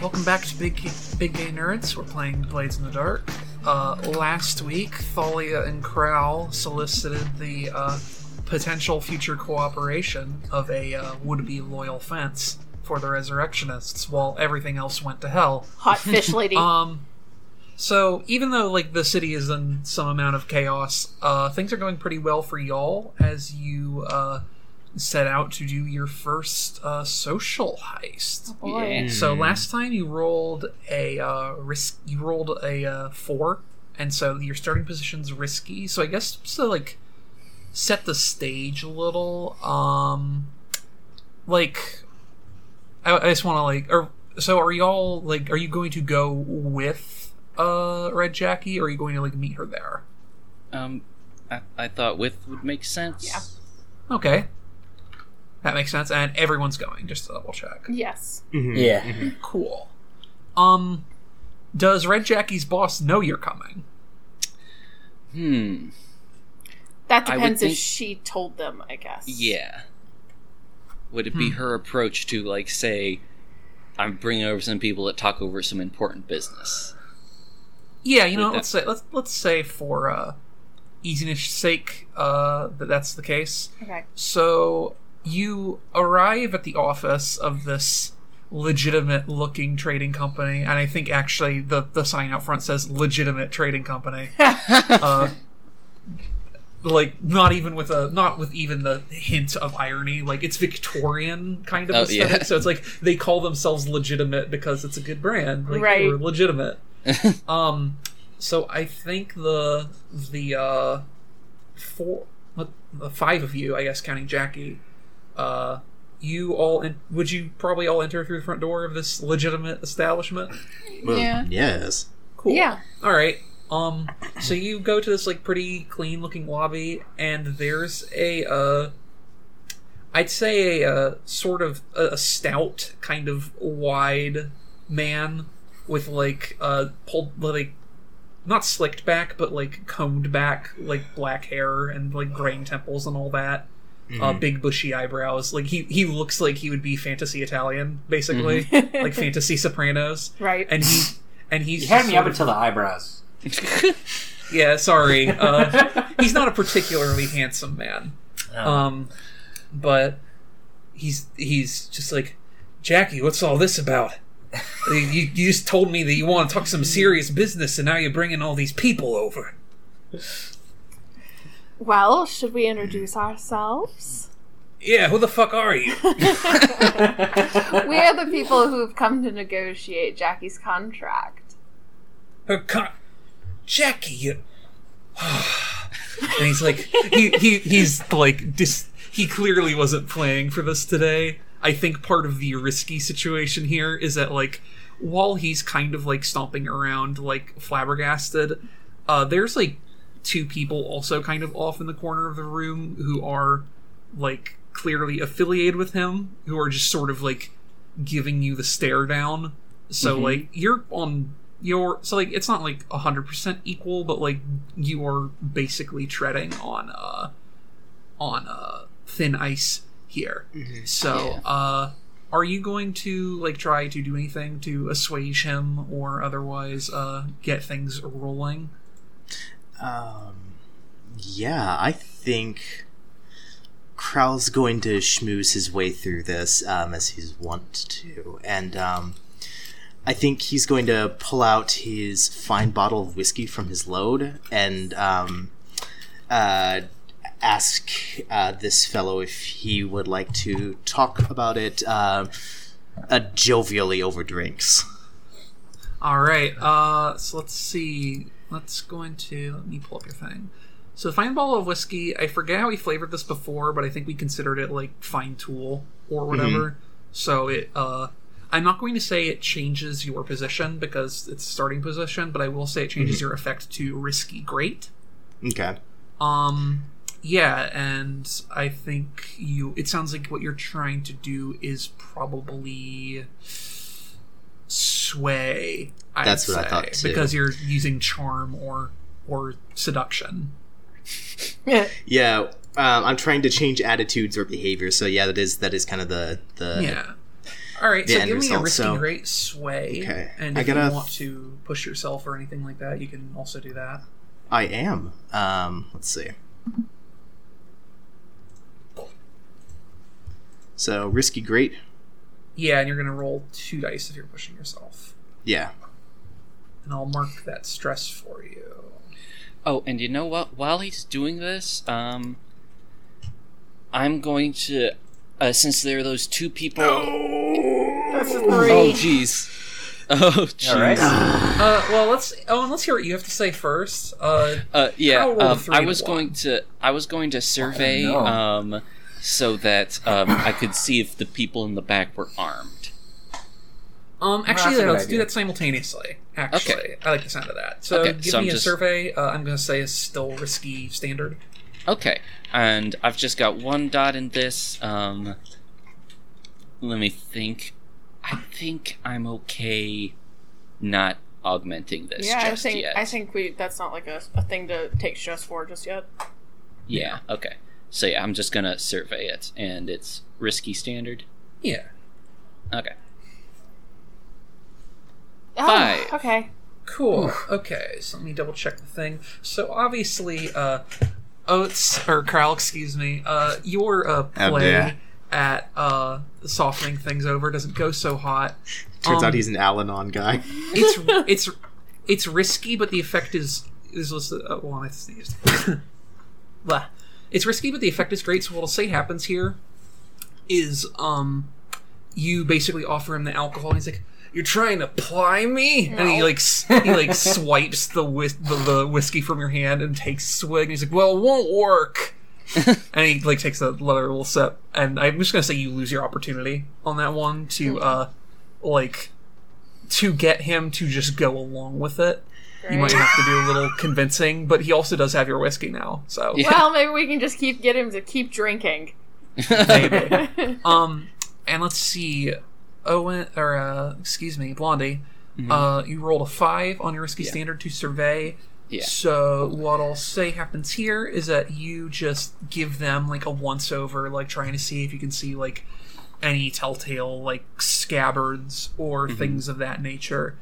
welcome back to Big Big Gay Nerds. We're playing Blades in the Dark. Uh, last week, Thalia and Crowl solicited the uh, potential future cooperation of a uh, would-be loyal fence for the Resurrectionists, while everything else went to hell. Hot fish lady. Um, so even though like the city is in some amount of chaos, uh, things are going pretty well for y'all as you uh, set out to do your first uh, social heist. Boy. So last time you rolled a uh, risk, you rolled a uh, four, and so your starting position's risky. So I guess just to like set the stage a little, um, like I, I just want to like, or so are y'all like, are you going to go with uh Red Jackie, or are you going to like meet her there? Um, I, I thought with would make sense. Yeah. Okay, that makes sense, and everyone's going. Just to double check. yes. Yeah. Cool. Um, does Red Jackie's boss know you're coming? Hmm. That I would depends if think- she told them, I guess. Yeah. Would it be Hmm. her approach to like say, I'm bringing over some people that talk over some important business? Yeah, you know, Would that- let's say let's let's say for uh, easiness sake, uh, that that's the case. Okay. So you arrive at the office of this legitimate looking trading company, and I think actually the the sign out front says legitimate trading company. uh, like not even with a not with even the hint of irony like it's victorian kind of Oh, aesthetic yeah. so it's like they call themselves legitimate because it's a good brand like Right. we're legitimate um so i think the the uh four the five of you i guess counting jackie uh you all en- would you probably all enter through the front door of this legitimate establishment Well, Yeah. Yes. Cool. Yeah. All right. Um. So you go to this like pretty clean looking lobby, and there's a uh, I'd say a, uh sort of a, a stout, kind of wide man with like uh pulled like not slicked back, but like combed back, like black hair and like graying temples and all that. Uh, big bushy eyebrows. Like he he looks like he would be fantasy Italian, basically, like fantasy Sopranos. Right. And he and he's You had me up of- until the eyebrows. yeah, sorry. Uh, he's not a particularly handsome man. Um, but he's he's just like Jackie. What's all this about? you, you just told me that you want to talk some serious business, and now you're bringing all these people over. Well, should we introduce ourselves? Yeah, who the fuck are you? we are the people who've come to negotiate Jackie's contract. Her con- Jackie. You- and he's like, he, he he's like, dis- he clearly wasn't playing for this today. I think part of the risky situation here is that like, while he's kind of like stomping around like flabbergasted, uh, there's like two people also kind of off in the corner of the room who are like clearly affiliated with him, who are just sort of like giving you the stare down. So like you're on your so like it's not like hundred percent equal, but like you are basically treading on uh on uh thin ice here. So Yeah. uh are you going to like try to do anything to assuage him or otherwise uh get things rolling? Um, yeah, I think Crowl's going to schmooze his way through this um, as he's wont to, and um, I think he's going to pull out his fine bottle of whiskey from his load and um, uh, ask uh, this fellow if he would like to talk about it uh, uh, jovially over drinks. All right. Uh, so let's see. Let's go into. Let me pull up your thing. So fine bottle of whiskey. I forget how we flavored this before, but I think we considered it like fine tool or whatever. So it. uh I'm not going to say it changes your position because it's starting position, but I will say it changes your effect to risky great. Okay. Um. Yeah, and I think you. It sounds like what you're trying to do is probably sway. I'd That's what I thought, too. Because you're using charm or or seduction. Yeah, um, I'm trying to change attitudes or behavior. So yeah, that is that is kind of the the Yeah. All right, the so end give me a result, risky so- great sway. Okay, And if you gotta- want to push yourself or anything like that, you can also do that. I am. Um, let's see. So risky great. Yeah, and you're gonna roll two dice if you're pushing yourself, Yeah. and I'll mark that stress for you. Oh, and you know what? While he's doing this, um, I'm going to, uh, since there are those two people. Oh that's a Oh, three. jeez. Oh, jeez. All right. Uh, well, let's. Oh, and let's hear what you have to say first. Uh, Uh, yeah, I'll roll a um, I was one. going to. I was going to survey, no. um, so that um, I could see if the people in the back were armed. um, actually, that's a let's do that simultaneously. Actually, I like the sound of that. So, Okay, give so I'm me a just- survey. Uh, I'm gonna say is still risky standard. Okay, and I've just got one dot in this. Um, let me think. I think I'm okay not augmenting this Yeah, I just think yet. I think we that's not like a, a thing to take stress for just yet. Yeah, okay. So yeah, I'm just gonna survey it, and it's risky standard. Yeah. Okay. Oh, Five. okay. Cool. Okay, so let me double check the thing. So obviously, uh, Oates or Crowl, excuse me, uh, your uh, Oh, play yeah. at uh softening things over doesn't go so hot. Turns Um, out he's an Al-Anon guy. It's it's it's risky, but the effect is is was uh, well, I sneezed. Blah. It's risky, but the effect is great. So what I'll say happens here is um, you basically offer him the alcohol. And he's like, "You're trying to ply me," and he like s- he like swipes the, whis- the the whiskey from your hand and takes a swig. And he's like, "Well, it won't work." and he like takes another little sip. And I'm just gonna say you lose your opportunity on that one to uh, like to get him to just go along with it. You might have to do a little convincing, but he also does have your whiskey now, so Yeah. Well, maybe we can just keep get him to keep drinking. maybe. Um, and let's see, Owen or uh, excuse me, Blondie. Uh, you rolled a five on your risky Yeah. standard to survey. Yeah. So what I'll say happens here is that you just give them like a once over, like trying to see if you can see like any telltale like scabbards or things of that nature.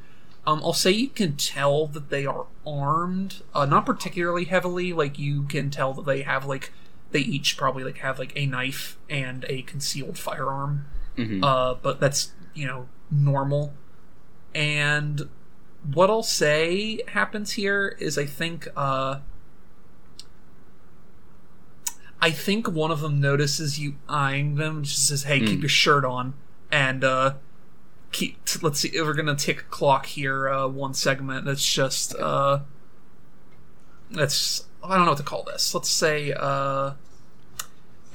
Um, I'll say you can tell that they are armed, uh, not particularly heavily. Like you can tell that they have like they each probably like have like a knife and a concealed firearm. Mhm. Uh, but that's you know normal. And what I'll say happens here is I think uh, I think one of them notices you eyeing them, and just says, "Hey, keep Mm. your shirt on," and uh, keep. t- let's see. We're gonna tick a clock here. Uh, one segment. That's just. Uh, that's. I don't know what to call this. Let's say. Uh,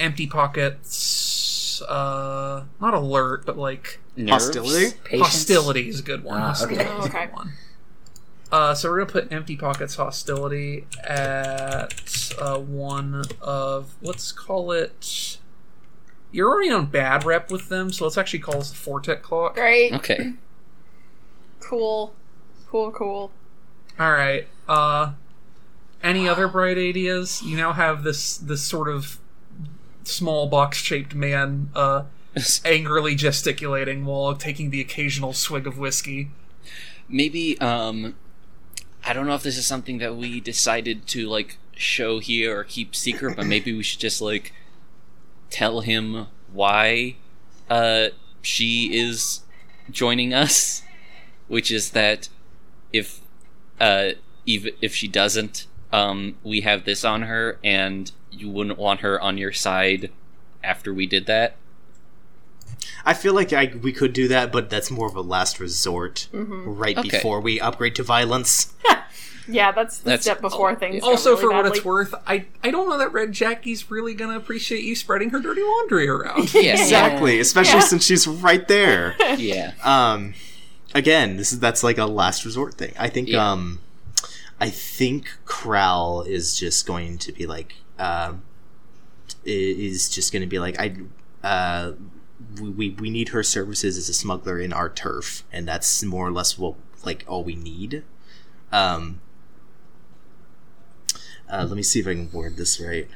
empty pockets. Uh, not alert, but like Nerves? Hostility? Patience? hostility is a good one. Ah, okay. is a good Okay. one. Uh, so we're gonna put empty pockets hostility at uh, one of let's call it. You're already on bad rep with them, so let's actually call this the Fortet clock. Great. Okay. Cool. Cool. Cool. All right. Uh, any other bright ideas? You now have this this sort of small box shaped man uh, angrily gesticulating while taking the occasional swig of whiskey. Maybe um I don't know if this is something that we decided to like show here or keep secret, but maybe we should just like tell him why uh she is joining us, which is that if uh even if she doesn't, um we have this on her and you wouldn't want her on your side after we did that. I feel like I, we could do that, but that's more of a last resort, right Okay. before we upgrade to violence. Yeah, that's the That's- step before things. go Also, really for what it's worth, I I don't know that Red Jackie's really gonna appreciate you spreading her dirty laundry around. Yeah. Exactly, especially Yeah. since she's right there. Yeah. um, again, this is that's like a last resort thing. I think. Yeah. Um, I think Crowl is just going to be like, um, i- is just going to be like, I, uh, we, we we need her services as a smuggler in our turf, and that's more or less what like all we need. Um, uh, let me see if I can word this right.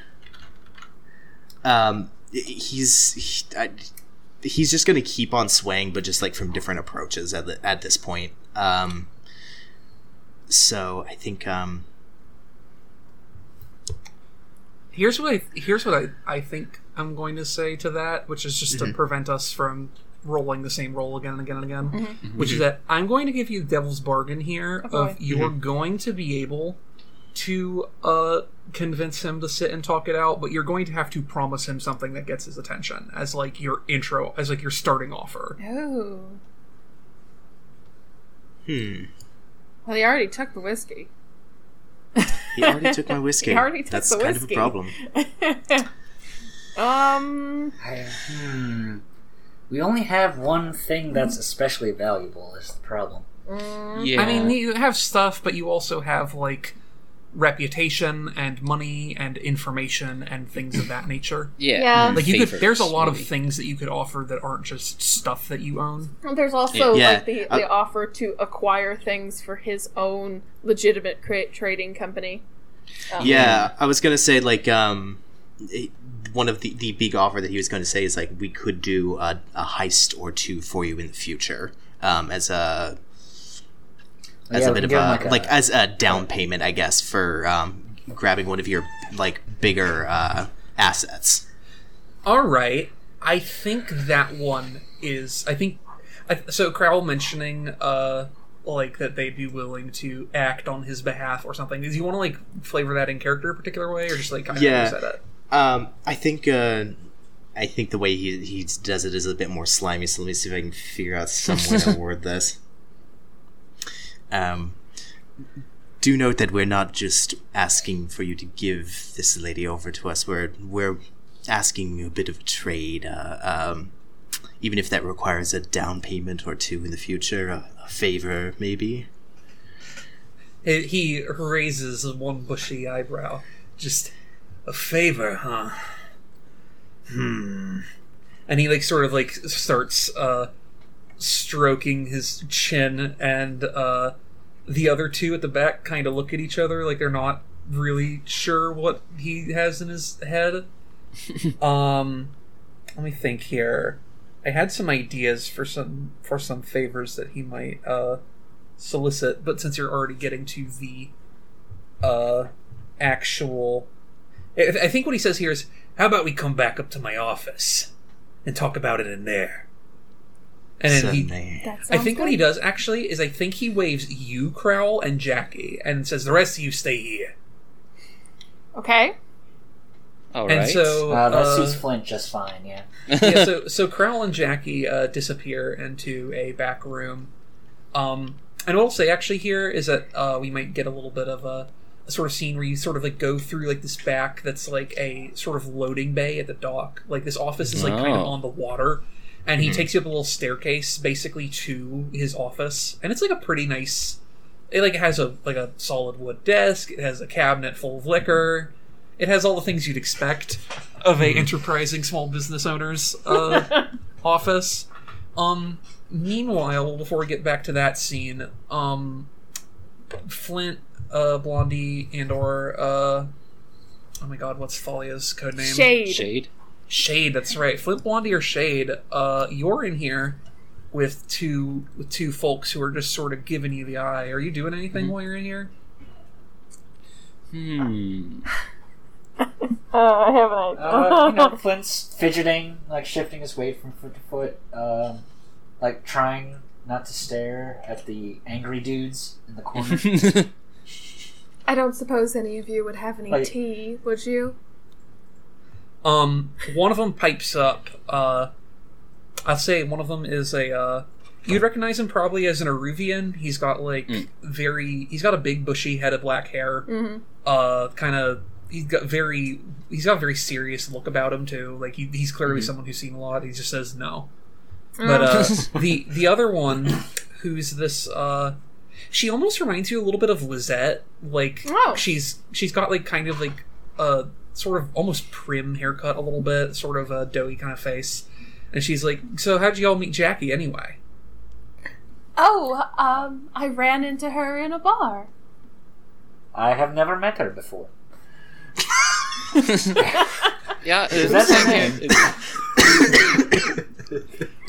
Um, he's he, I, he's just gonna keep on swaying, but just like from different approaches at the, at this point. Um, so I think um, Here's what I here's what I, I think I'm going to say to that, which is just to prevent us from rolling the same roll again and again and again. Which is that I'm going to give you the devil's bargain here boy. of you're going to be able to uh convince him to sit and talk it out, but you're going to have to promise him something that gets his attention as like your intro, as like your starting offer. Oh. hmm, Well, he already took the whiskey. he already took my whiskey. He already took That's the kind whiskey. of a problem. um. I, hmm. We only have one thing that's especially valuable. Is the problem? mm, Yeah. I mean, you have stuff, but you also have like reputation and money and information and things of that nature. yeah. Yeah. Like you could, there's a lot of things that you could offer that aren't just stuff that you own. Well, There's also Yeah, like the, the uh, offer to acquire things for his own legitimate cra- trading company. Um, Yeah, I was gonna say like um, it- one of the the big offer that he was going to say is like we could do a, a heist or two for you in the future um, as a as Yeah, a bit of a give him like, like as a down payment, I guess, for um, grabbing one of your like bigger uh, assets. All right, I think that one is. I think I, so. Crowl mentioning uh like that they'd be willing to act on his behalf or something. Do you want to like flavor that in character a particular way, or just like kind Yeah. of said it? Um, I think uh, I think the way he he does it is a bit more slimy. So let me see if I can figure out some way to word this. Um, do note that we're not just asking for you to give this lady over to us. We're we're asking a bit of trade. Uh, um, even if that requires a down payment or two in the future, a, a favor maybe. He- He raises one bushy eyebrow. Just a favor, huh? Hmm. And he like sort of like starts uh stroking his chin and uh the other two at the back kind of look at each other like they're not really sure what he has in his head. um let me think here. I had some ideas for some for some favors that he might uh solicit, but since you're already getting to the uh actual I I think what he says here is how about we come back up to my office and talk about it in there. And then he Certainly. That I sounds think what he does actually is I think he waves you, Crowl, and Jackie, and says the rest of you stay here. Okay. All and right. so Uh, that uh, suits Flint just fine. Yeah. yeah, so so Crowl and Jackie uh, disappear into a back room. Um, and what I'll say actually here is that uh, we might get a little bit of a, a sort of scene where you sort of like go through like this back that's like a sort of loading bay at the dock. Like this office is like kind of Oh. on the water, and he takes you up a little staircase basically to his office, and it's like a pretty nice. It like has a like a solid wood desk. It has a cabinet full of liquor. It has all the things you'd expect of a enterprising small business owner's uh, office. Um, meanwhile, before we get back to that scene, um, Flint, uh, Blondie, and or uh, oh my god, what's Thalia's code name? Shade. Shade. Shade. That's right. Flint, Blondie, or Shade. Uh, you're in here with two with two folks who are just sort of giving you the eye. Are you doing anything while you're in here? Hmm. Uh, I have an idea. Uh, you know, Flint's fidgeting, like shifting his weight from foot to foot, um, like trying not to stare at the angry dudes in the corner. I don't suppose any of you would have any Like- tea, would you? Um, one of them pipes up. Uh, I'd say one of them is a. Uh, you'd recognize him probably as an Iruvian. He's got like Mm. very. He's got a big bushy head of black hair. Mm-hmm. Uh, kind of. He's got very. He's got a very serious look about him too. Like he, he's clearly someone who's seen a lot. He just says no. But uh, the the other one, who's this? Uh, she almost reminds you a little bit of Lizette. Like Oh. she's she's got like kind of like a sort of almost prim haircut, a little bit, sort of a doughy kind of face. And she's like, "So how'd you all meet Jackie anyway?" Oh, um, I ran into her in a bar. I have never met her before. yeah, Is it's that same her name? It's-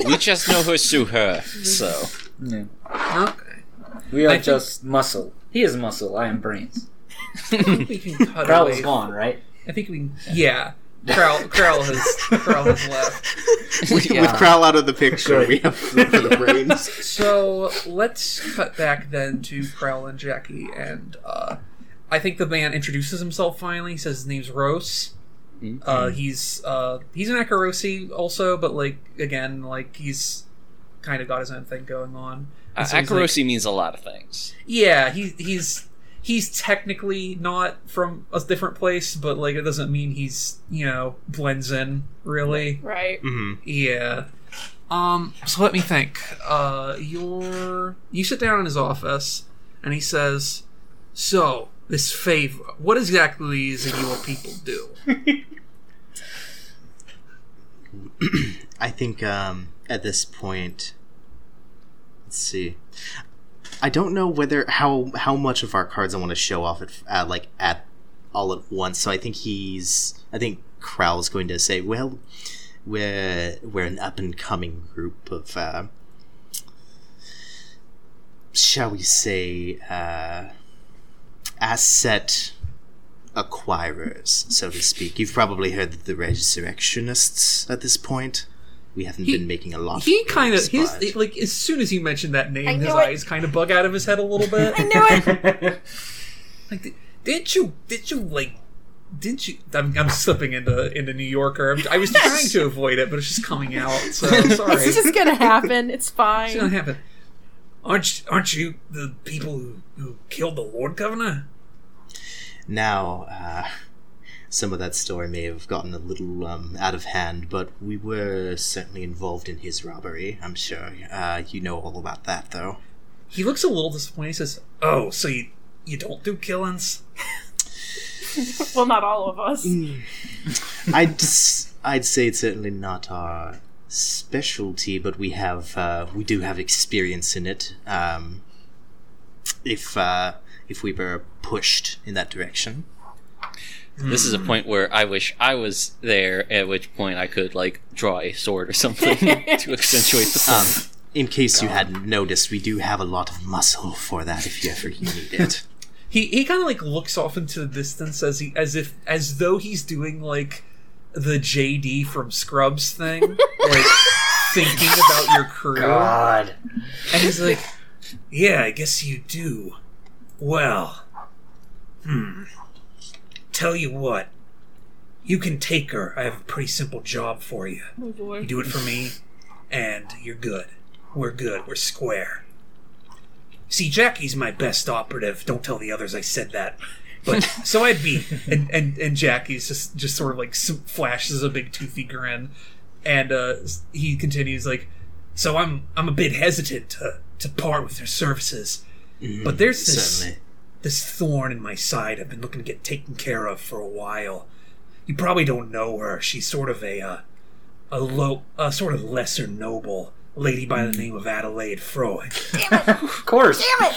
we just know her through her. So Yeah. Okay. We are I think- just muscle. He is muscle. I am brains. I think we can cut Crowl away. is gone, right? I think we can. Yeah. Crowl, Crowl has Crowl has left. With, Yeah. with Crowl out of the picture, Good. we have room for the brains. So let's cut back then to Crowl and Jackie, and uh, I think the man introduces himself finally. He says his name's Rose. Mhm. Uh, he's uh, he's an Akarosi also, but like again, like he's kind of got his own thing going on. uh, so he's like- means a lot of things. yeah, he, he's he's technically not from a different place, but like it doesn't mean he's you know blends in really. Right. hmm Yeah. Um. So let me think. Uh, you're you sit down in his office, and he says, "So this favor, what exactly is it your people do?" I think um, at this point, let's see. I don't know whether how how much of our cards I want to show off at uh, like at all at once. So I think he's. I think Crowl's going to say, "Well, we're we're an up and coming group of, uh, shall we say, uh, asset acquirers, so to speak. You've probably heard the resurrectionists at this point. We haven't He- been making a lot. He kind of waves, his but- like as soon as you mentioned that name, his it. eyes kind of bug out of his head a little bit. I knew it. Like, di- didn't you? Did you like? Didn't you? I'm, I'm slipping into into New Yorker. I'm, I was trying to avoid it, but it's just coming out. So sorry. It's just gonna happen. It's fine. It's gonna happen. Aren't aren't you the people who, who killed the Lord Governor? Now, uh, some of that story may have gotten a little um, out of hand, but we were certainly involved in his robbery. I'm sure uh, you know all about that, though. He looks a little disappointed. He says, "Oh, so you you don't do killings?" well, not all of us. I'd s- I'd say it's certainly not our specialty, but we have uh, we do have experience in it. Um, if uh, if we were pushed in that direction. This is a point where I wish I was there. At which point I could like draw a sword or something to accentuate the Um, in case you hadn't noticed, we do have a lot of muscle for that if you ever need it. He he kind of like looks off into the distance as he as if as though he's doing like the JD from Scrubs thing, like thinking about your crew. God. And he's like, Yeah, I guess you do. Well, hmm. Tell you what, you can take her. I have a pretty simple job for you. Oh You do it for me, and you're good. We're good. We're square. See, Jackie's my best operative. Don't tell the others I said that. But so I'd be, and and and Jackie's just just sort of like flashes a big toothy grin, and uh, he continues like, so I'm I'm a bit hesitant to to part with her services, but there's this Certainly. This thorn in my side I've been looking to get taken care of for a while. You probably don't know her. She's sort of a uh, a low, a sort of lesser noble lady by the name of Adelaide Freud. Of course. Damn it!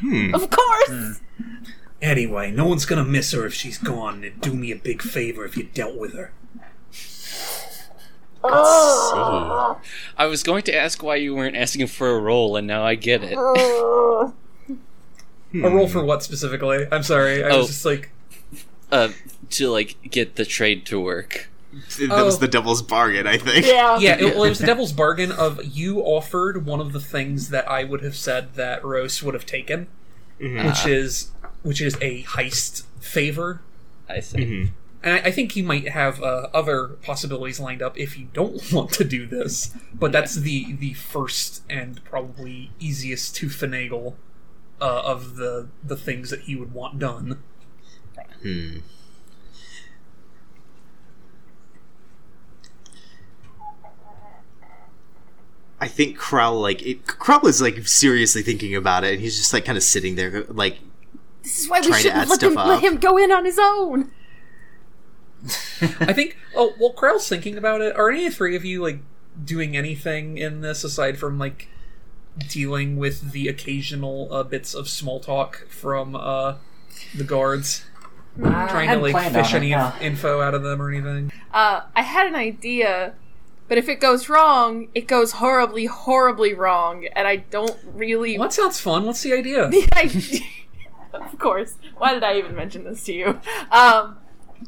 Hmm. Of course. Anyway, no one's gonna miss her if she's gone. and It'd do me a big favor if you dealt with her. Oh. I was going to ask why you weren't asking for a role, and now I get it. Hmm. A roll for what specifically? I'm sorry. I Oh. was just like, Uh, to like get the trade to work. That Oh. was the devil's bargain, I think. Yeah. yeah. It, well, it was the devil's bargain of you offered one of the things that I would have said that Rose would have taken, Mhm. which is which is a heist favor. I see. Mhm. And I, I think you might have uh, other possibilities lined up if you don't want to do this. But that's the the first and probably easiest to finagle uh, of the the things that he would want done. Hmm. I think Crowl like it, Crowl is like seriously thinking about it, and he's just like kind of sitting there, like This is why we Trying to shouldn't add let him, let him go in on his own. I think. Oh, well, Crowl's thinking about it. Are any of three of you like doing anything in this aside from like dealing with the occasional uh, bits of small talk from uh, the guards, trying to like fish on it, any info out of them or anything? Uh, I had an idea But if it goes wrong, it goes horribly, horribly wrong, and I don't really. Well, that sounds fun. What's the idea? The idea- of course. Why did I even mention this to you? Um,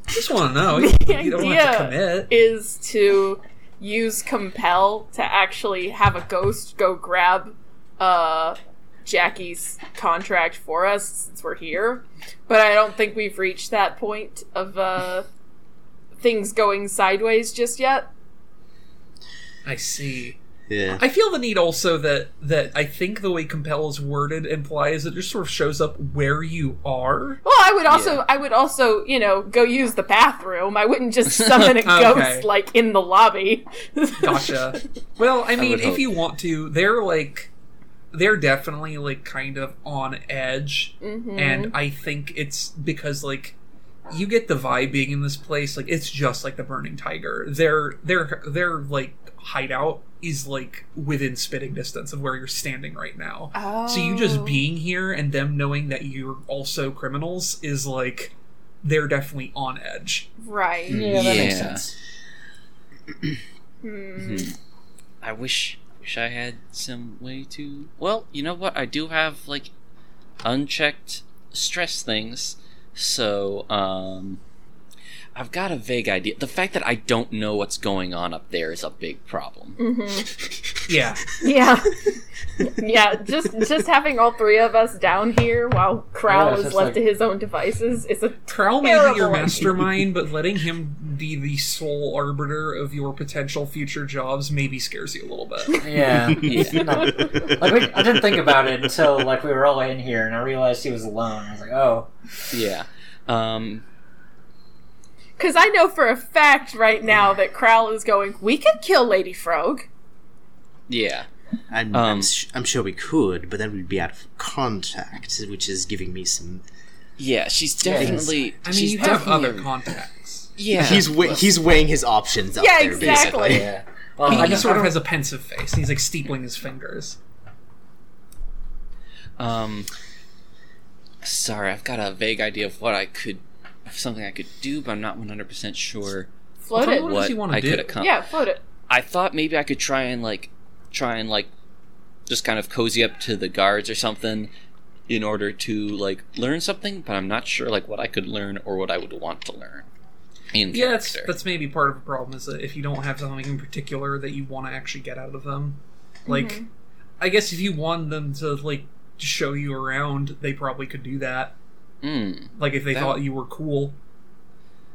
just want to know. You, The you don't have to idea commit. is to use compel to actually have a ghost go grab uh Jackie's contract for us since we're here. But I don't think we've reached that point of uh things going sideways just yet. I see. Yeah. I feel the need also that that I think the way compel is worded implies it just sort of shows up where you are. Well, I would also Yeah. I would also, you know, go use the bathroom. I wouldn't just summon a Okay. ghost like in the lobby. Gotcha. Well, I mean, would if hope. you want to, they're like they're definitely like kind of on edge Mhm. and I think it's because like you get the vibe being in this place like it's just like the burning tiger. Their their their like hideout is like within spitting distance of where you're standing right now. So you just Oh. being here and them knowing that you're also criminals is like they're definitely on edge. right. Yeah, that makes sense. Hmm. I wish wish I had some way to. Well, you know what? I do have like unchecked stress things, so um, I've got a vague idea. The fact that I don't know what's going on up there is a big problem. Mm-hmm. Yeah. Yeah. yeah, just just having all three of us down here while Crow Yeah, is left like- to his own devices is a Trowel may be your mastermind, but letting him be the sole arbiter of your potential future jobs maybe scares you a little bit. Yeah. Yeah. No. Like we, I didn't think about it until like we were all in here, and I realized he was alone. I was like, oh, Yeah. Um, Because I know for a fact right now that Crowl is going, we could kill Lady Frog. yeah. I'm, I'm, Um, sh- I'm sure we could, but then we'd be out of contact, which is giving me some. Yeah, she's Yeah, it is. definitely. I mean, she's you have other contacts. Yeah. he's wa- he's weighing his options up Yeah, there, exactly. basically. yeah. Well, He, I he just sort of has a pensive face. He's like steepling his fingers. Um, sorry, I've got a vague idea of what I could, of something I could do, but I'm not 100% sure Float Tell it. what what does he wanna I do? could accomplish. Yeah, float it. I thought maybe I could try and like, try and like, just kind of cozy up to the guards or something, in order to like learn something. But I'm not sure like what I could learn or what I would want to learn. In Yeah, that's character. that's maybe part of the problem is that if you don't have something in particular that you want to actually get out of them, like, mm-hmm. I guess if you want them to like show you around, they probably could do that. Mm. Like if they That- thought you were cool.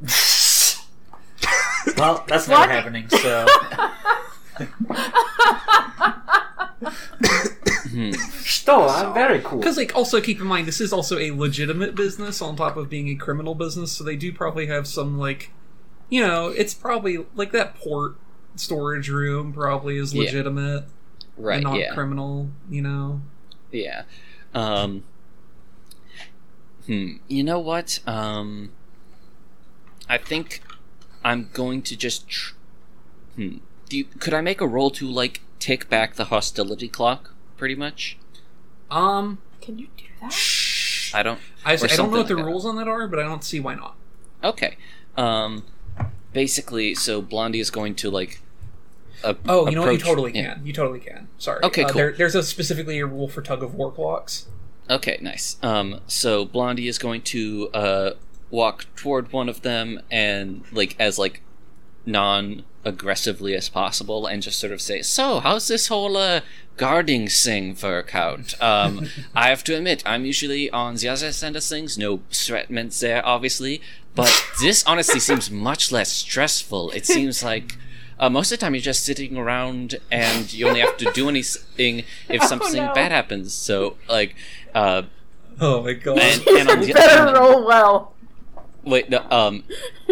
well, that's What? never happening. So Hmm. still, I'm very cool. Because like also keep in mind this is also a legitimate business on top of being a criminal business, so they do probably have some like, you know, it's probably like that port storage room probably is Yeah. legitimate Right. and not yeah. criminal. You know. Yeah. Um Hmm. You know what? Um I think I'm going to just tr- Hmm. Do you, could I make a roll to like tick back the hostility clock pretty much? Um, Can you do that? I don't I, I don't know something what the like that. rules on that are, but I don't see why not. Okay. Um basically so Blondie is going to like a- Oh, you know what? You approach- totally yeah. can. You totally can. Sorry. Okay, Uh, cool. There, there's a specifically a rule for tug of war clocks. Okay, nice. Um, so Blondie is going to uh, walk toward one of them and like as like non aggressively as possible and just sort of say, "So, how's this whole uh, guarding thing work out?" Um, I have to admit, I'm usually on the other side of things. No threatments there, obviously, but this honestly seems much less stressful. It seems like. Uh, most of the time, you're just sitting around, and you only have to do anything if Oh, something no. bad happens. So, like, uh, Oh my god. and, and on the, Better and- roll well. wait, no, um,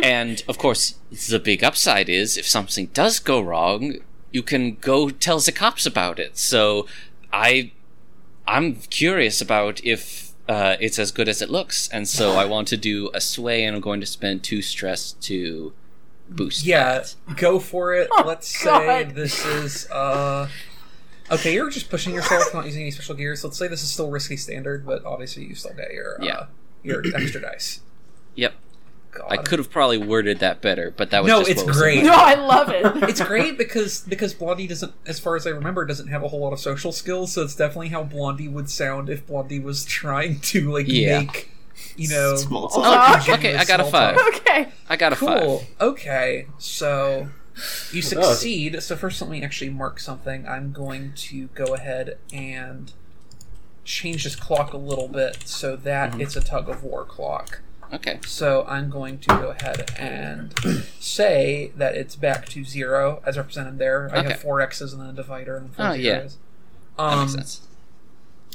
and of course, the big upside is if something does go wrong, you can go tell the cops about it. So, I, I'm curious about if uh, it's as good as it looks, and so I want to do a sway, and I'm going to spend two stress to boost. Yeah, that. go for it. Oh, Let's say God. this is uh Okay, you're just pushing yourself, not using any special gears. Let's say this is still risky standard, but obviously you still get your uh, Yeah. your extra dice. Yep. god. I could have probably worded that better, but that was No, just it's what was great. my- No, I love it. it's great because because Blondie doesn't, as far as I remember, doesn't have a whole lot of social skills. So it's definitely how Blondie would sound if Blondie was trying to like Yeah. make, you know. Small talk. Oh, Okay. okay, I got a five. talk. okay. I got a Cool. five. Okay, so you Oh, succeed. So first, let me actually mark something. I'm going to go ahead and change this clock a little bit so that it's a tug of war clock. Okay. So I'm going to go ahead and say that it's back to zero as represented there. I Okay. have four X's and then a divider and four Oh, yeah. zeros. That Um, makes sense.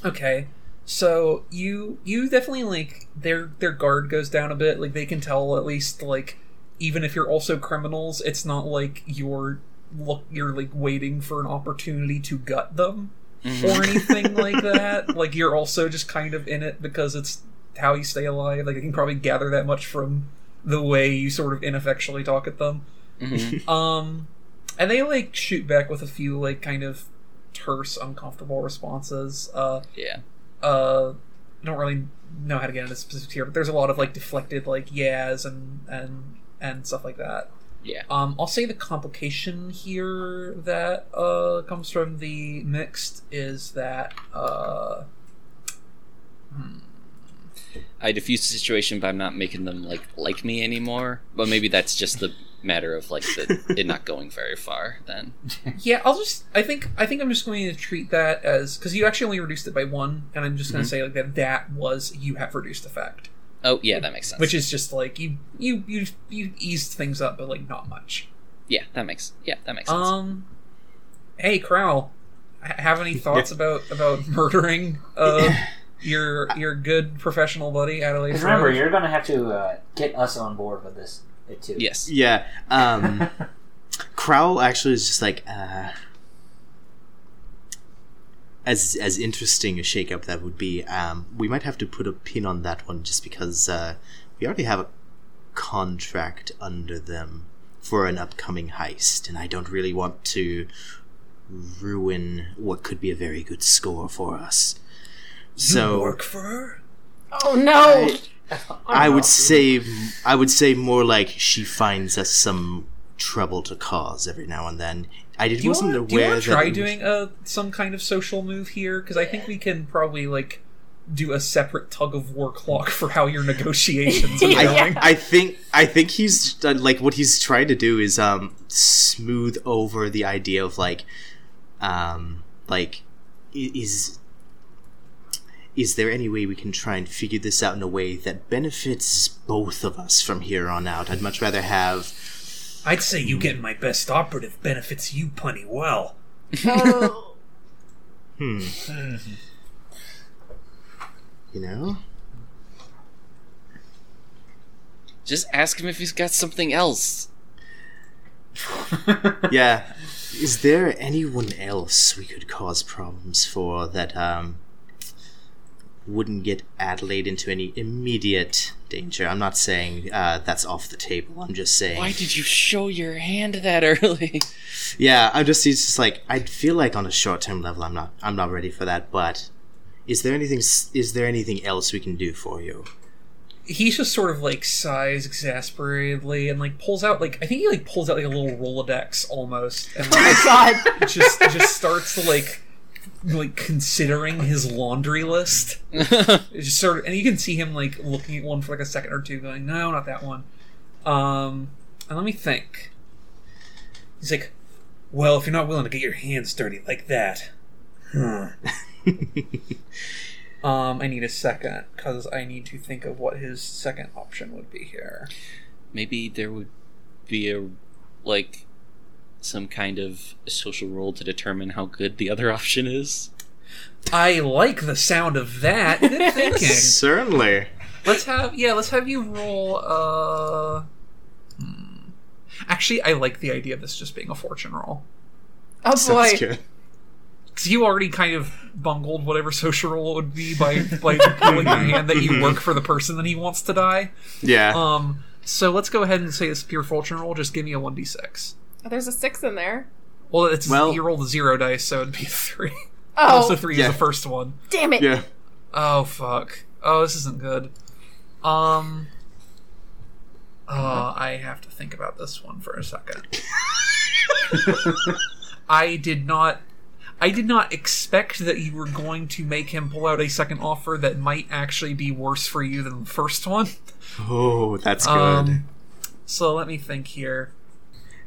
Okay. So you you definitely like their their guard goes down a bit. Like they can tell at least like even if you're also criminals, it's not like you're look you're like waiting for an opportunity to gut them Mhm. or anything like that. Like you're also just kind of in it because it's how you stay alive. Like I can probably gather that much from the way you sort of ineffectually talk at them. Mhm. Um, and they like shoot back with a few like kind of terse, uncomfortable responses. Uh, Yeah. Uh, I don't really know how to get into specifics here, but there's a lot of like deflected like yeahs and and and stuff like that. Yeah. Um, I'll say the complication here that uh comes from the mixed is that uh. hmm, I diffuse the situation by not making them like like me anymore. But maybe that's just the matter of like the, it not going very far. Then. Yeah, I'll just. I think. I think I'm just going to treat that as because you actually only reduced it by one, and I'm just going to say like that. That was you have reduced effect, Oh yeah, that makes sense. which is just like you you you you eased things up, but like not much. yeah, that makes yeah that makes sense. Um, hey, Crowl, have any thoughts about about murdering uh your your good professional buddy Adelaide? Because remember, you're gonna have to uh, get us on board with this it too. yes. Yeah. Um, Crowl actually is just like, uh, as as interesting a shakeup that would be. Um, we might have to put a pin on that one just because uh, we already have a contract under them for an upcoming heist, and I don't really want to ruin what could be a very good score for us. You So work for her. Oh no! I would say I would say more like she finds us some trouble to cause every now and then. I did, Do you wasn't want do you aware want to that try it doing a some kind of social move here? Because I think we can probably like do a separate tug of war clock for how your negotiations are Yeah. going. I think I think he's done, like what he's trying to do is um smooth over the idea of like um like i- is is there any way we can try and figure this out in a way that benefits both of us from here on out? I'd much rather have I'd say you getting my best operative benefits you plenty well. Oh. hmm you know Just ask him if he's got something else. yeah. Is there anyone else we could cause problems for that um wouldn't get Adelaide into any immediate danger? I'm not saying uh, that's off the table. I'm just saying. Why did you show your hand that early? Yeah, I'm just it's just like I feel like on a short term level, I'm not I'm not ready for that. But is there anything is there anything else we can do for you? He's just sort of like sighs exasperatedly and like pulls out like I think he like pulls out like a little Rolodex almost and Oh my like, god! just just starts to like like considering his laundry list. It's just sort of, and you can see him like looking at one for like a second or two, going, "No, not that one." Um, and let me think. He's like, "Well, if you're not willing to get your hands dirty like that, hmm. um, I need a second because I need to think of what his second option would be here." Maybe there would be a like some kind of social role to determine how good the other option is. I like the sound of that. Good thinking. Certainly. Let's have yeah, let's have you roll uh hmm. Actually, I like the idea of this just being a fortune roll. Oh Sounds boy! good. Cuz you already kind of bungled whatever social roll it would be by by pulling your hand that you work for the person that he wants to die. Yeah. Um so let's go ahead and say it's pure fortune roll. Just give me a 1d6. There's a six in there. Well, it's Well- you rolled a zero dice, so it'd be a 3. Oh, Also 3 Yeah. is the first one. damn it! yeah. Oh fuck. Oh, this isn't good. Um Uh, I have to think about this one for a second. I did not. I did not expect that you were going to make him pull out a second offer that might actually be worse for you than the first one. Oh, that's good. Um, so let me think here.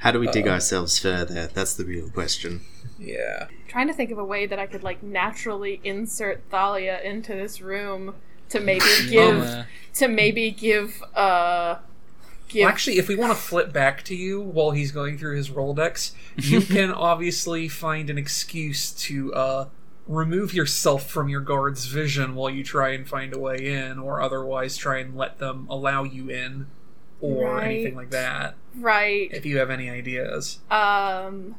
How do we dig ourselves further? That's the real question. Yeah. trying to think of a way that I could like naturally insert Thalia into this room to maybe give Yeah. to maybe give uh give Well, actually, if we want to flip back to you while he's going through his Rolodex, you can obviously find an excuse to uh, remove yourself from your guard's vision while you try and find a way in, or otherwise try and let them allow you in, or Right. anything like that. right If you have any ideas. um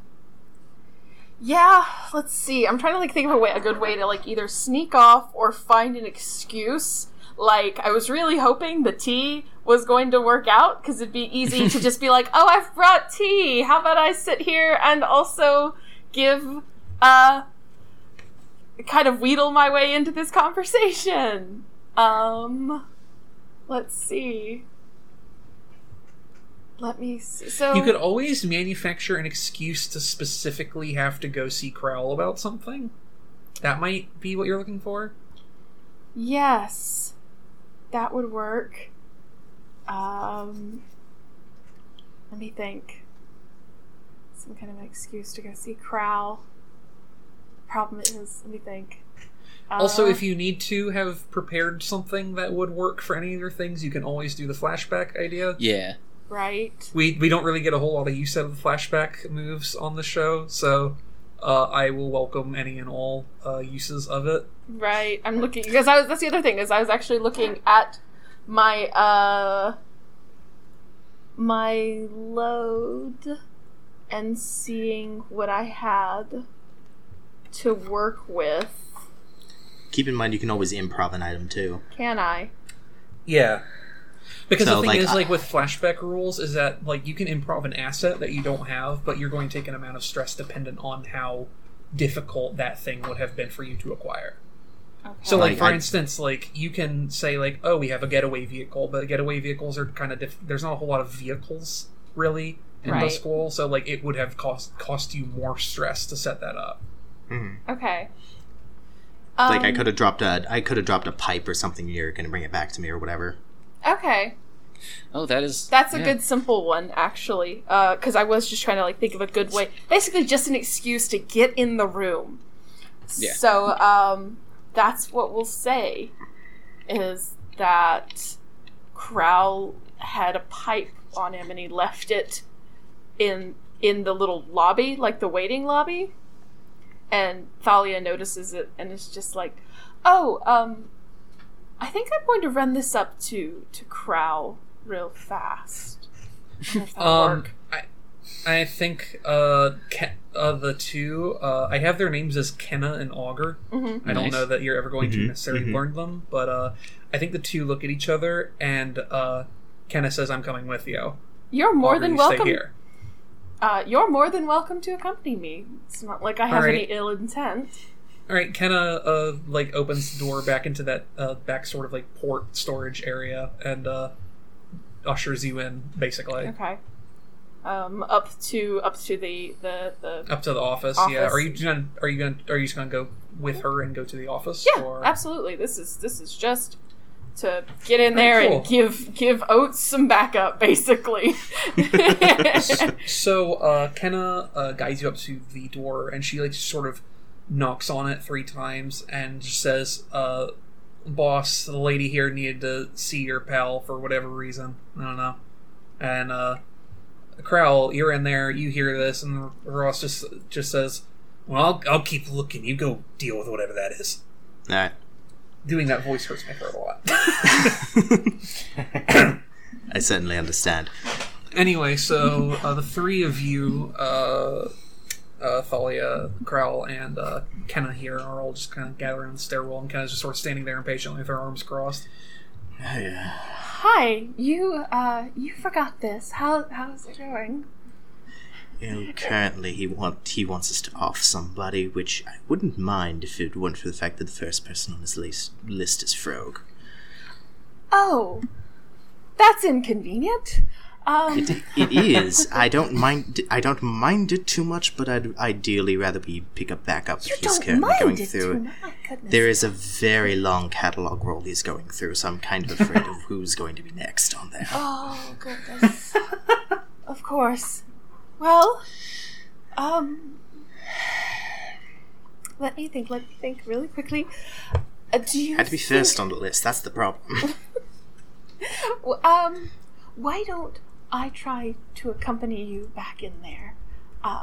yeah let's see i'm trying to like think of a way a good way to like either sneak off or find an excuse like i was really hoping the tea was going to work out because it'd be easy to just be like oh i've brought tea how about i sit here and also give uh kind of wheedle my way into this conversation um let's see let me see so You could always manufacture an excuse to specifically have to go see Crowl about something. That might be what you're looking for. Yes, that would work. Um, let me think. Some kind of an excuse to go see Crowl. Problem is, let me think. Also, Uh, if you need to have prepared something that would work for any of your things, you can always do the flashback idea. Yeah. Right, We we don't really get a whole lot of use out of the flashback moves on the show, so uh, I will welcome any and all uh, uses of it. right. I'm looking because I was. That's the other thing is I was actually looking at my uh my load and seeing what I had to work with. Keep in mind, you can always improv an item too. Can I? Yeah. Because So, the thing like, is, I- like with flashback rules, is that like you can improv an asset that you don't have, but you're going to take an amount of stress dependent on how difficult that thing would have been for you to acquire. Okay. So, like Like, for I- instance, like you can say like, "Oh, we have a getaway vehicle," but getaway vehicles are kind of diff- there's not a whole lot of vehicles really in Right. the school, so like it would have cost cost you more stress to set that up. Okay. like I Um, could have dropped a, I could have dropped a pipe or something. You're gonna bring it back to me or whatever. Okay, Oh, that is. that's a yeah. good simple one actually. Because I was just trying to like think of a good way. Basically, just an excuse to get in the room. Yeah. So um, that's what we'll say is that Crowl had a pipe on him and he left it in in the little lobby, like the waiting lobby. And Thalia notices it and is just like, "Oh, um, I think I'm going to run this up to to Crowl real fast." I don't know if that'll Um. I I think uh, Ke- uh the two uh, I have their names as Kenna and Augur. Mhm. I don't know that you're ever going to Mhm, necessarily mhm. learn them, but uh, I think the two look at each other and uh, Kenna says, "I'm coming with you." You're more Augur, than you stay welcome. here. Uh, you're more than welcome to accompany me. It's not like I have Alright. any ill intent. All right, Kenna uh, like opens the door back into that uh, back sort of like port storage area and uh, ushers you in, basically Okay. Um, up to up to the the the. up to the office. Yeah, are you gonna are you gonna are you just gonna go with her and go to the office? Yeah, or? absolutely. This is this is just to get in Oh, there cool. and give give Oates some backup, basically. So uh, Kenna uh, guides you up to the door, and she like sort of knocks on it three times and just says, uh, "Boss, the lady here needed to see your pal for whatever reason. I don't know." And uh, Crowl, you're in there. You hear this, and Rose just just says, "Well, I'll, I'll keep looking. You go deal with whatever that is." All right. Doing that voice hurts my throat a lot. I certainly understand. Anyway, so uh, the three of you, uh, uh, Thalia, Crowl, and uh, Kenna here are all just kind of gathering on the stairwell, and Kenna's just sort of standing there impatiently with her arms crossed. Hi, you uh you forgot this. How how's it going? You know, currently he want he wants us to off somebody, which I wouldn't mind if it weren't for the fact that the first person on his list list is Frog. Oh. that's inconvenient. Um, It, it is. I don't mind. I don't mind it too much, but I'd ideally rather we pick up back up you he's don't mind going it through. too my goodness. There is a very long catalog roll he's going through, so I'm kind of afraid of who's going to be next on there. Oh goodness. of course. Well, um, let me think. Let me think really quickly. Uh, do you Had to be think- first on the list. That's the problem. Um, why don't I try to accompany you back in there?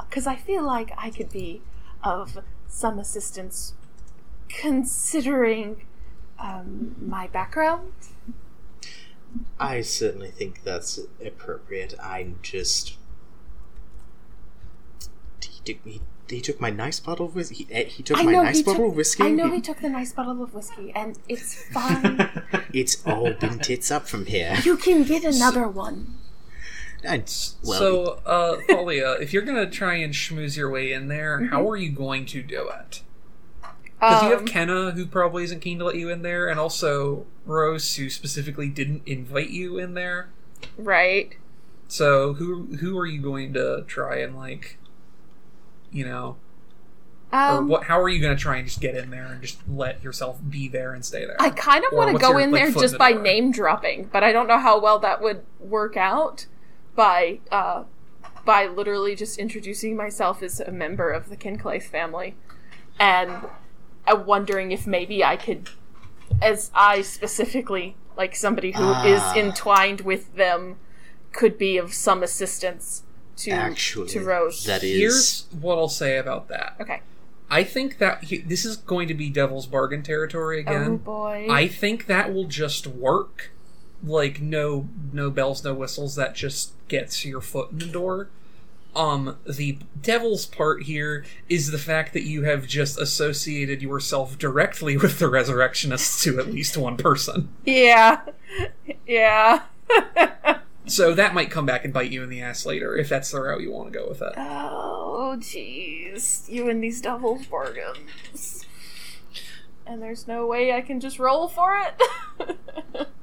Because I feel like I could be of some assistance, considering um, my background. I certainly think that's appropriate. I'm just. He took, he, he took my nice bottle of whiskey. He, he took I my know nice bottle took. of whiskey. I know he took the nice bottle of whiskey, and it's fine. It's all been tits up from here. you can get another one. I, well, so, uh, Thalia, if you're gonna try and schmooze your way in there, Mm-hmm. how are you going to do it? Because you have Um, Kenna, who probably isn't keen to let you in there, and also Rose, who specifically didn't invite you in there. right. So, who who are you going to try and like, you know, or Um, what? How are you going to try and just get in there and just let yourself be there and stay there? I kind of want to go your, in like, there just the by door? name dropping, but I don't know how well that would work out by uh, by literally just introducing myself as a member of the Kinclaith family, and uh, wondering if maybe I could, as I specifically like somebody who is Ah. entwined with them, could be of some assistance to actually, to Rose. that is. Here's what I'll say about that. okay. I think that he, this is going to be Devil's Bargain territory again. Oh again. boy. I think that will just work. Like no no bells, no whistles. That just gets your foot in the door. Um, the devil's part here is the fact that you have just associated yourself directly with the resurrectionists to at least one person. yeah. Yeah. So that might come back and bite you in the ass later if that's the route you want to go with it. Oh, jeez. You and these devil's bargains. And there's no way I can just roll for it?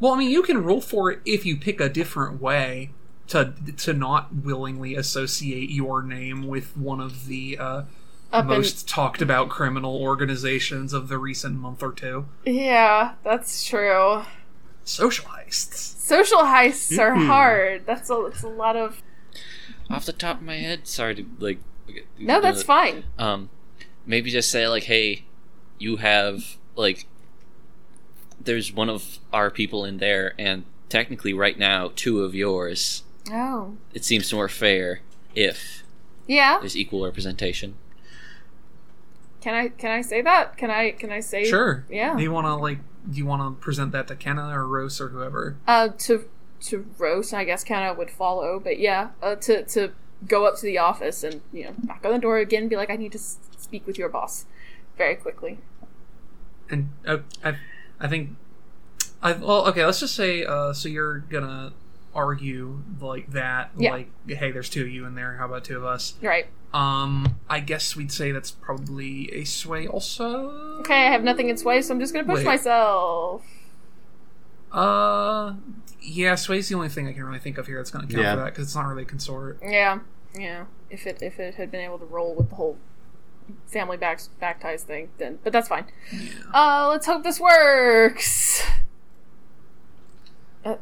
Well, I mean, you can roll for it if you pick a different way to to not willingly associate your name with one of the uh, Up most talked about criminal organizations of the recent month or two. yeah, that's true. Social heists. Social heists are Mhm. hard. That's a, that's a lot of. Off the top of my head, sorry to like. No, that's fine. Um, maybe just say like, "Hey, you have like." There's one of our people in there, and technically, right now, two of yours. Oh. It seems more fair if Yeah. there's equal representation. Can I can I say that? Can I can I say Sure. Yeah. Do you want to like? Do you want to present that to Kenna or Rose or whoever? Uh, to to roast, I guess kind of would follow, but yeah, uh, to to go up to the office and you know knock on the door again, and be like, I need to s- speak with your boss, very quickly. And uh, I, I think, I well, okay. Let's just say, uh, so you're gonna argue like that, Yeah. like, hey, there's two of you in there. How about two of us? Right. Um, I guess we'd say that's probably a sway also. Okay, I have nothing in sway, so I'm just gonna push Wait. myself. Uh, yeah, sway's the only thing I can really think of here that's going to count Yeah. for that because it's not really a consort. Yeah, yeah. If it if it had been able to roll with the whole family back back ties thing, then but that's fine. Uh, let's hope this works. Uh.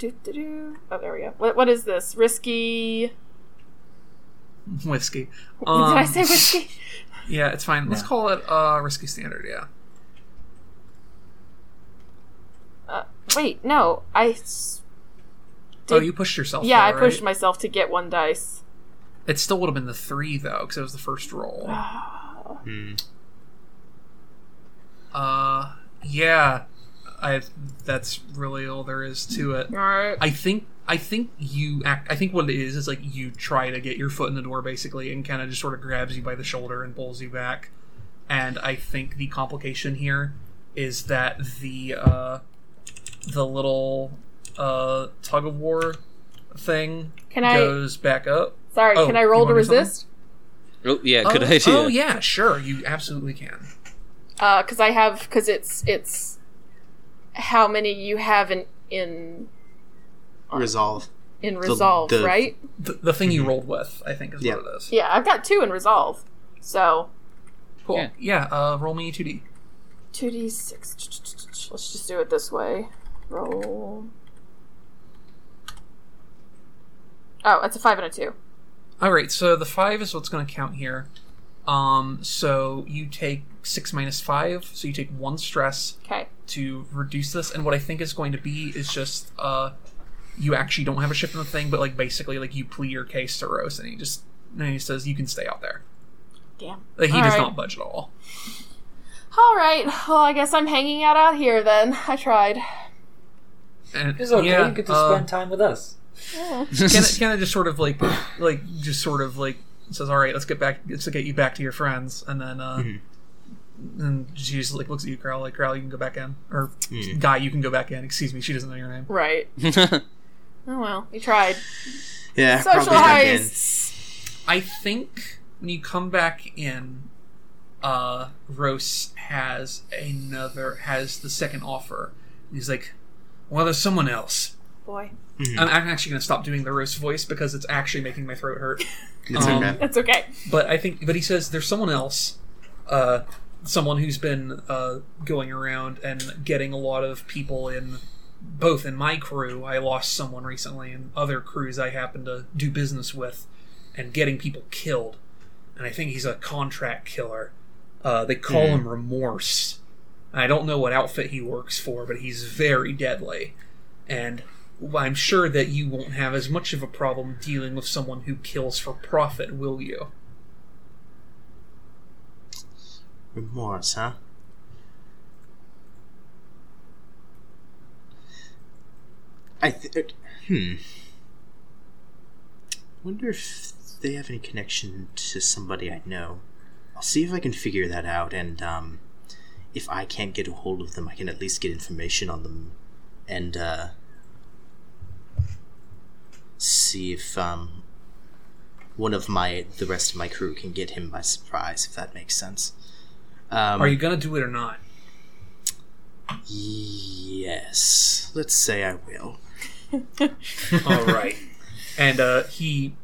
Oh, there we go. What, what is this? Risky. Whiskey. Did I Um, say whiskey? Yeah, it's fine. Let's Yeah. call it uh risky standard. Yeah. Uh, wait, no. I. s- oh, you pushed yourself. Yeah, I there, pushed myself to get one dice. It still would have been the three though, because it was the first roll. Hmm. Uh, yeah. I. That's really all there is to it. Alright. I think. I think you act. I think what it is is like you try to get your foot in the door basically, and kind of just sort of grabs you by the shoulder and pulls you back. And I think the complication here is that the uh, the little uh, tug of war thing Can I? goes back up. Sorry, Oh, can I roll to wanna do something? resist? Oh yeah, good oh, idea. Oh yeah, sure. You absolutely can. Uh, because I have because it's it's how many you have in in Resolve. in resolve, the- right? The, the thing you rolled with, I think, is Yeah. what it is. Yeah, I've got two in resolve. So Cool. Yeah. Yeah. uh, roll me two D. two d six. Let's just do it this way. Roll. Oh, it's a five and a two. All right. So the five is what's going to count here. Um. So you take six minus five. So you take one stress Okay. to reduce this. And what I think is going to be is just uh, you actually don't have a ship in the thing, but like basically like you plea your case to Rose, and he just and he says you can stay out there. Damn. Like he All does right. not budge at all. All right. Well, I guess I'm hanging out out here then. I tried. And It's okay. yeah, you get to uh, spend time with us. Kind of kind of just sort of like like just sort of like says all right let's get back let's get you back to your friends and then uh and she just like looks at you Crowl like Crowl you can go back in or guy you can go back in excuse me she doesn't know your name Right. Oh well, we tried. Yeah, probably dug. Socialize. I think when you come back in uh Rose has another has the second offer he's like well there's someone else Boy, I'm, I'm actually going to stop doing the roast voice because it's actually making my throat hurt It's Um, okay. that's okay. but I think, but he says there's someone else, uh, someone who's been uh, going around and getting a lot of people in, both in my crew. I lost someone recently, and other crews I happen to do business with, and getting people killed. And I think he's a contract killer. Uh, they call him Remorse. I don't know what outfit he works for, but he's very deadly. And I'm sure that you won't have as much of a problem dealing with someone who kills for profit, will you? Remorse, huh? I th- hmm. Wonder if they have any connection to somebody I know. I'll see if I can figure that out, and um, if I can't get a hold of them, I can at least get information on them, and uh, see if um, one of my the rest of my crew can get him by surprise, if that makes sense. Um, Are you gonna do it or not? Yes. Let's say I will. All right. And uh, he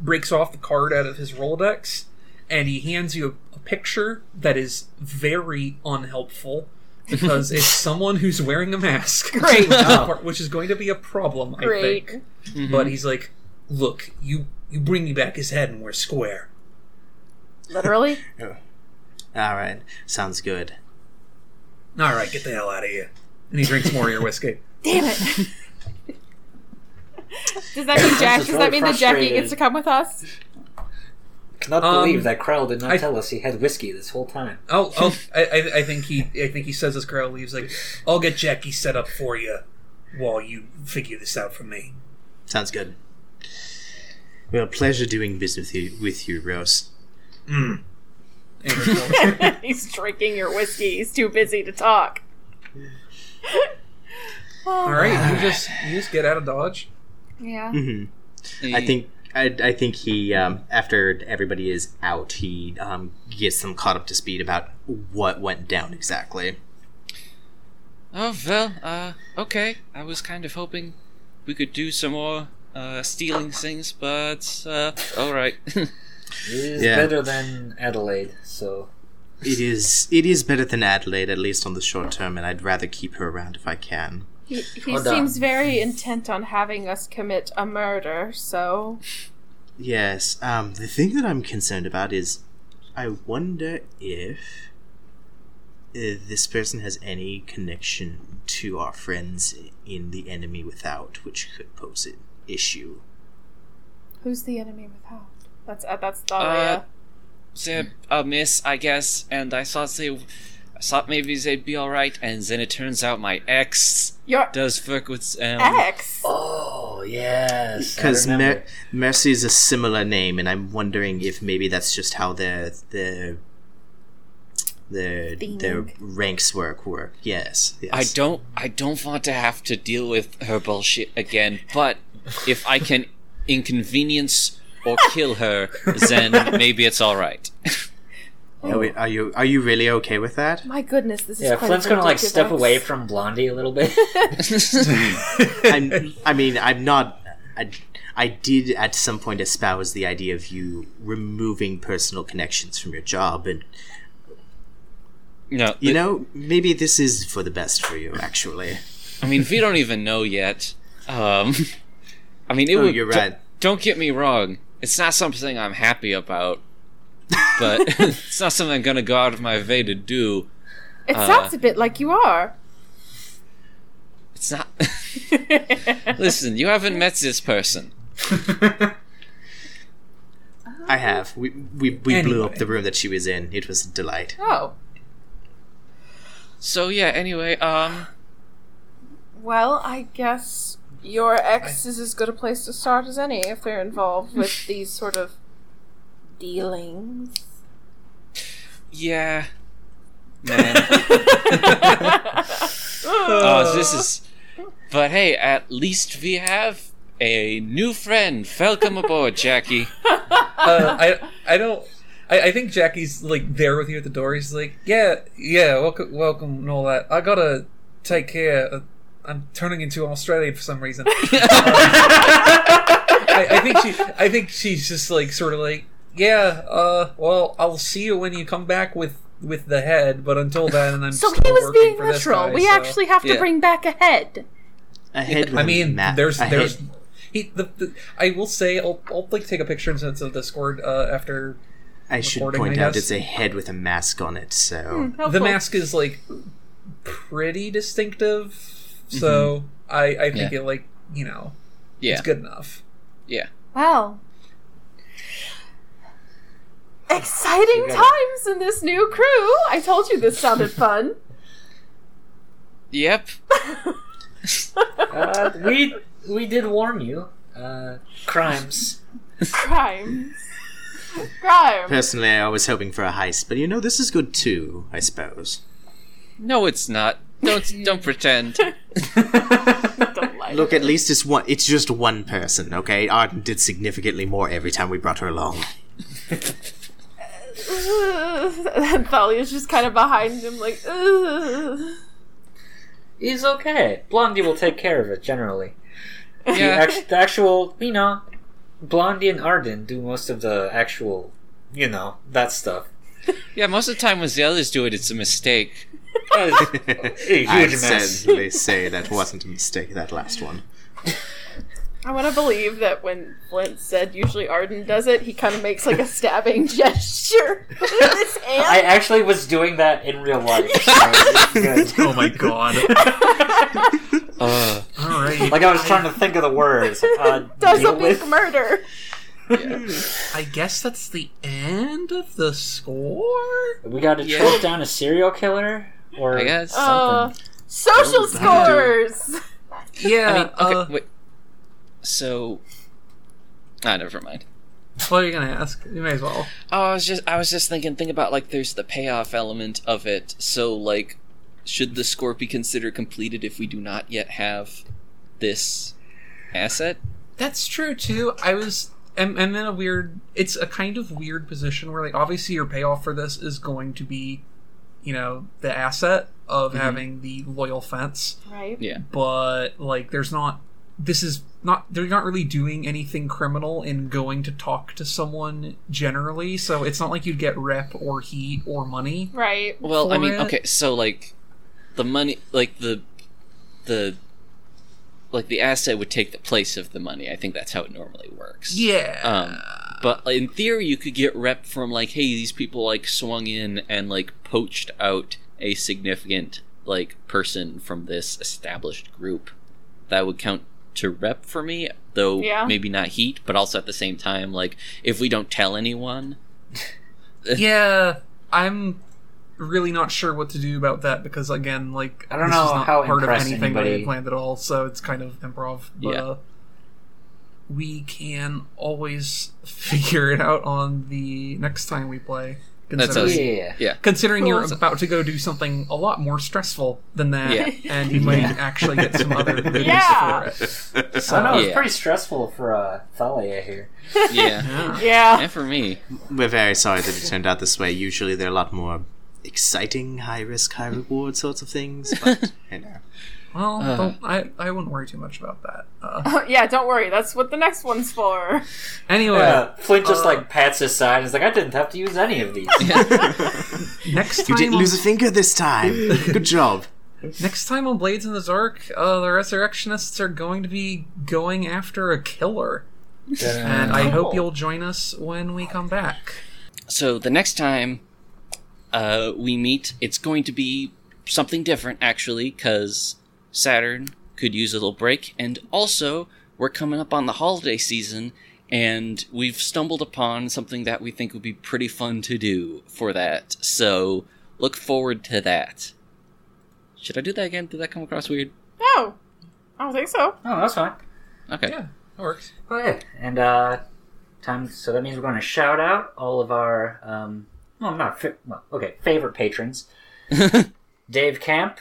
breaks off the card out of his Rolodex, and he hands you a, a picture that is very unhelpful because it's someone who's wearing a mask. Great. which, is which is going to be a problem, I Great. think. Mm-hmm. But he's like, "Look, you you bring me back his head, and we're square." Literally. All right. Sounds good. All right, get the hell out of here. And he drinks more of your whiskey. Damn it. Does that mean Jack? This is Does that mean that Jackie frustrated. gets to come with us? Cannot Um, believe that Crowl did not I- tell us he had whiskey this whole time. Oh, oh I, I, I think he, I think he says as Crowl leaves, like, "I'll get Jackie set up for you while you figure this out for me." Sounds good. Well, pleasure doing business with you, with you Rose. And he drinks more. He's drinking your whiskey. He's too busy to talk. All right, you just you just get out of dodge. Yeah. hmm I think I, I think he um, after everybody is out, he um, gets them caught up to speed about what went down exactly. Oh well, uh, okay. I was kind of hoping we could do some more uh, stealing things, but uh, all right. It is Yeah. better than Adelaide, so It is it is better than Adelaide, at least on the short term, and I'd rather keep her around if I can. He, he seems very intent on having us commit a murder, so. Yes. Um, the thing that I'm concerned about is, I wonder if uh, this person has any connection to our friends in the enemy without, which could pose an issue. Who's the enemy without? That's uh, that's Daria. They're a miss, I guess, and I thought they, I thought maybe they'd be all right, and then it turns out my ex Your does fuck with um, ex. Oh yes, Because remember. Mer- Mercy is a similar name, and I'm wondering if maybe that's just how their their their their ranks work work. Yes, yes. I don't I don't want to have to deal with her bullshit again, but if I can inconvenience or kill her, then maybe it's all right. Oh, wait, are you are you really okay with that? My goodness, this is Yeah, quite Flint's a gonna like step ex. away from Blondie a little bit. I'm, I mean, I'm not. I, I did at some point espouse the idea of you removing personal connections from your job, and No, you th- know, maybe this is for the best for you. Actually, I mean, if we don't even know yet. Um, I mean, it oh, would. you're d- right. don't get me wrong. It's not something I'm happy about, but it's not something I'm gonna go out of my way to do. It Uh, sounds a bit like you are. It's not. Listen, you haven't met this person. I have. We we, we blew up the room that she was in. It was a delight. oh. So yeah. Anyway, um, Well, I guess your ex is as good a place to start as any if they're involved with these sort of dealings. yeah, man. Oh, this is. But hey, at least we have a new friend. Welcome aboard, Jackie. uh, I I don't. I, I think Jackie's like there with you at the door. He's like, yeah, yeah, welcome, welcome, and all that. I gotta take care. Of, I'm turning into Australia for some reason. I, I think she. I think she's just like sort of like, yeah. Uh, well, I'll see you when you come back with with the head. But until then, I'm so still he was being for literal. guy, we so- actually have to Yeah. bring back a head. A head with I a mean, ma- there's a there's head- he the, the I will say I'll I'll like take a picture and send it to Discord uh, after I should point I out it's a head with a mask on it. So How the mask is like pretty distinctive so i i think Yeah. it like you know Yeah, it's good enough yeah. Wow. Exciting times in this new crew. I told you this sounded fun. Yep. uh, we we did warn you. Uh, crimes. Crimes. Crime. personally, I was hoping for a heist, but you know, this is good too. I suppose. No, it's not. Don't don't pretend. Don't lie. Look, at least it's one. It's just one person, okay? Arden did significantly more every time we brought her along. and Thalia's just kind of behind him, like, Ugh. He's okay. Blondie will take care of it generally. The, Yeah. act- the actual, you know, Blondie and Arden do most of the actual, you know, that stuff. Yeah, most of the time when the others do it, it's a mistake. That is a huge I'd mess. sadly say that wasn't a mistake. That last one. I want to believe that when Flint said usually Arden does it, he kind of makes like a stabbing gesture with his hand. I actually was doing that in real life. So oh my god Uh, all right Like I was trying to think of the words. Uh, does a big with- murder. yeah. i guess that's the end of the score We got to Yeah. track down a serial killer, or I guess. Uh, social Oh, scores. yeah I mean, okay, uh, wait. So, ah, never mind. what are you gonna ask you may as well Oh, I was just, I was just thinking, think about like, there's the payoff element of it. So, like, should the score be considered completed if we do not yet have this asset? That's true too. I was I'm, I'm in a weird it's a kind of weird position where like obviously your payoff for this is going to be, you know, the asset of Mhm. having the loyal fence. Right. Yeah. But like there's not this is not they're not really doing anything criminal in going to talk to someone generally, so it's not like you'd get rep or heat or money. Right. Well, I mean, it. okay, so like, the money, like the, the, like the asset would take the place of the money. I think that's how it normally works. Yeah. Um, but in theory, you could get rep from like, hey, these people like swung in and like poached out a significant like person from this established group. That would count to rep for me, though Yeah. maybe not heat, but also at the same time, like if we don't tell anyone, yeah, I'm really not sure what to do about that because again, like I don't this know is not how part of impressed anything that I planned at all, so it's kind of improv. But Yeah. uh, we can always figure it out on the next time we play That's considering, us. Yeah. considering you're Cool. about to go do something a lot more stressful than that, Yeah. and you might actually get some other goodies Yeah. for it. So I know it's pretty stressful for uh, Thalia here. Yeah. Yeah. Yeah. and for me. We're very sorry that it turned out this way. Usually there are a lot more exciting, high risk, high reward sorts of things, but you know. Well, Uh. don't, I I wouldn't worry too much about that. Uh, yeah, don't worry. That's what the next one's for. anyway, Yeah, Flint just uh, like pats his side. and is like, I didn't have to use any of these. next time You didn't on, lose a finger this time. Good job. next time on Blades in the Dark, uh, the Resurrectionists are going to be going after a killer, and I hope you'll join us when we come back. So the next time uh, we meet, it's going to be something different, actually, because Saturn could use a little break, and also we're coming up on the holiday season, and we've stumbled upon something that we think would be pretty fun to do for that. So look forward to that. Should I do that again? Did that come across weird? No, I don't think so. oh, that's fine. Okay. Yeah, that works. Oh yeah, and uh, time. So that means we're going to shout out all of our, um, well, not fi- well, okay, favorite patrons: Dave Camp,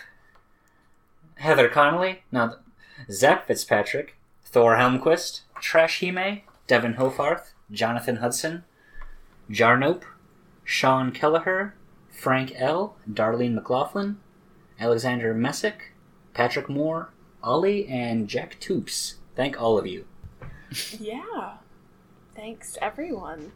Heather Connolly, no, Zach Fitzpatrick, Thor Helmquist, Trash Hime, Devin Hofarth, Jonathan Hudson, Jarnope, Sean Kelleher, Frank L, Darlene McLaughlin, Alexander Messick, Patrick Moore, Ollie, and Jack Toops. Thank all of you. Yeah. Thanks, everyone.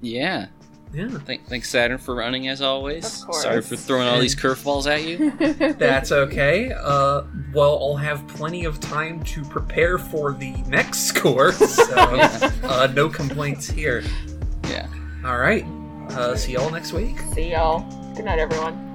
Yeah. Yeah, Thank, thanks, Saturn, for running as always. Of course. Sorry for throwing all these curveballs at you. that's okay. Uh, well, I'll have plenty of time to prepare for the next score, so uh, no complaints here. Yeah. All right. Uh, see y'all next week. See y'all. Good night, everyone.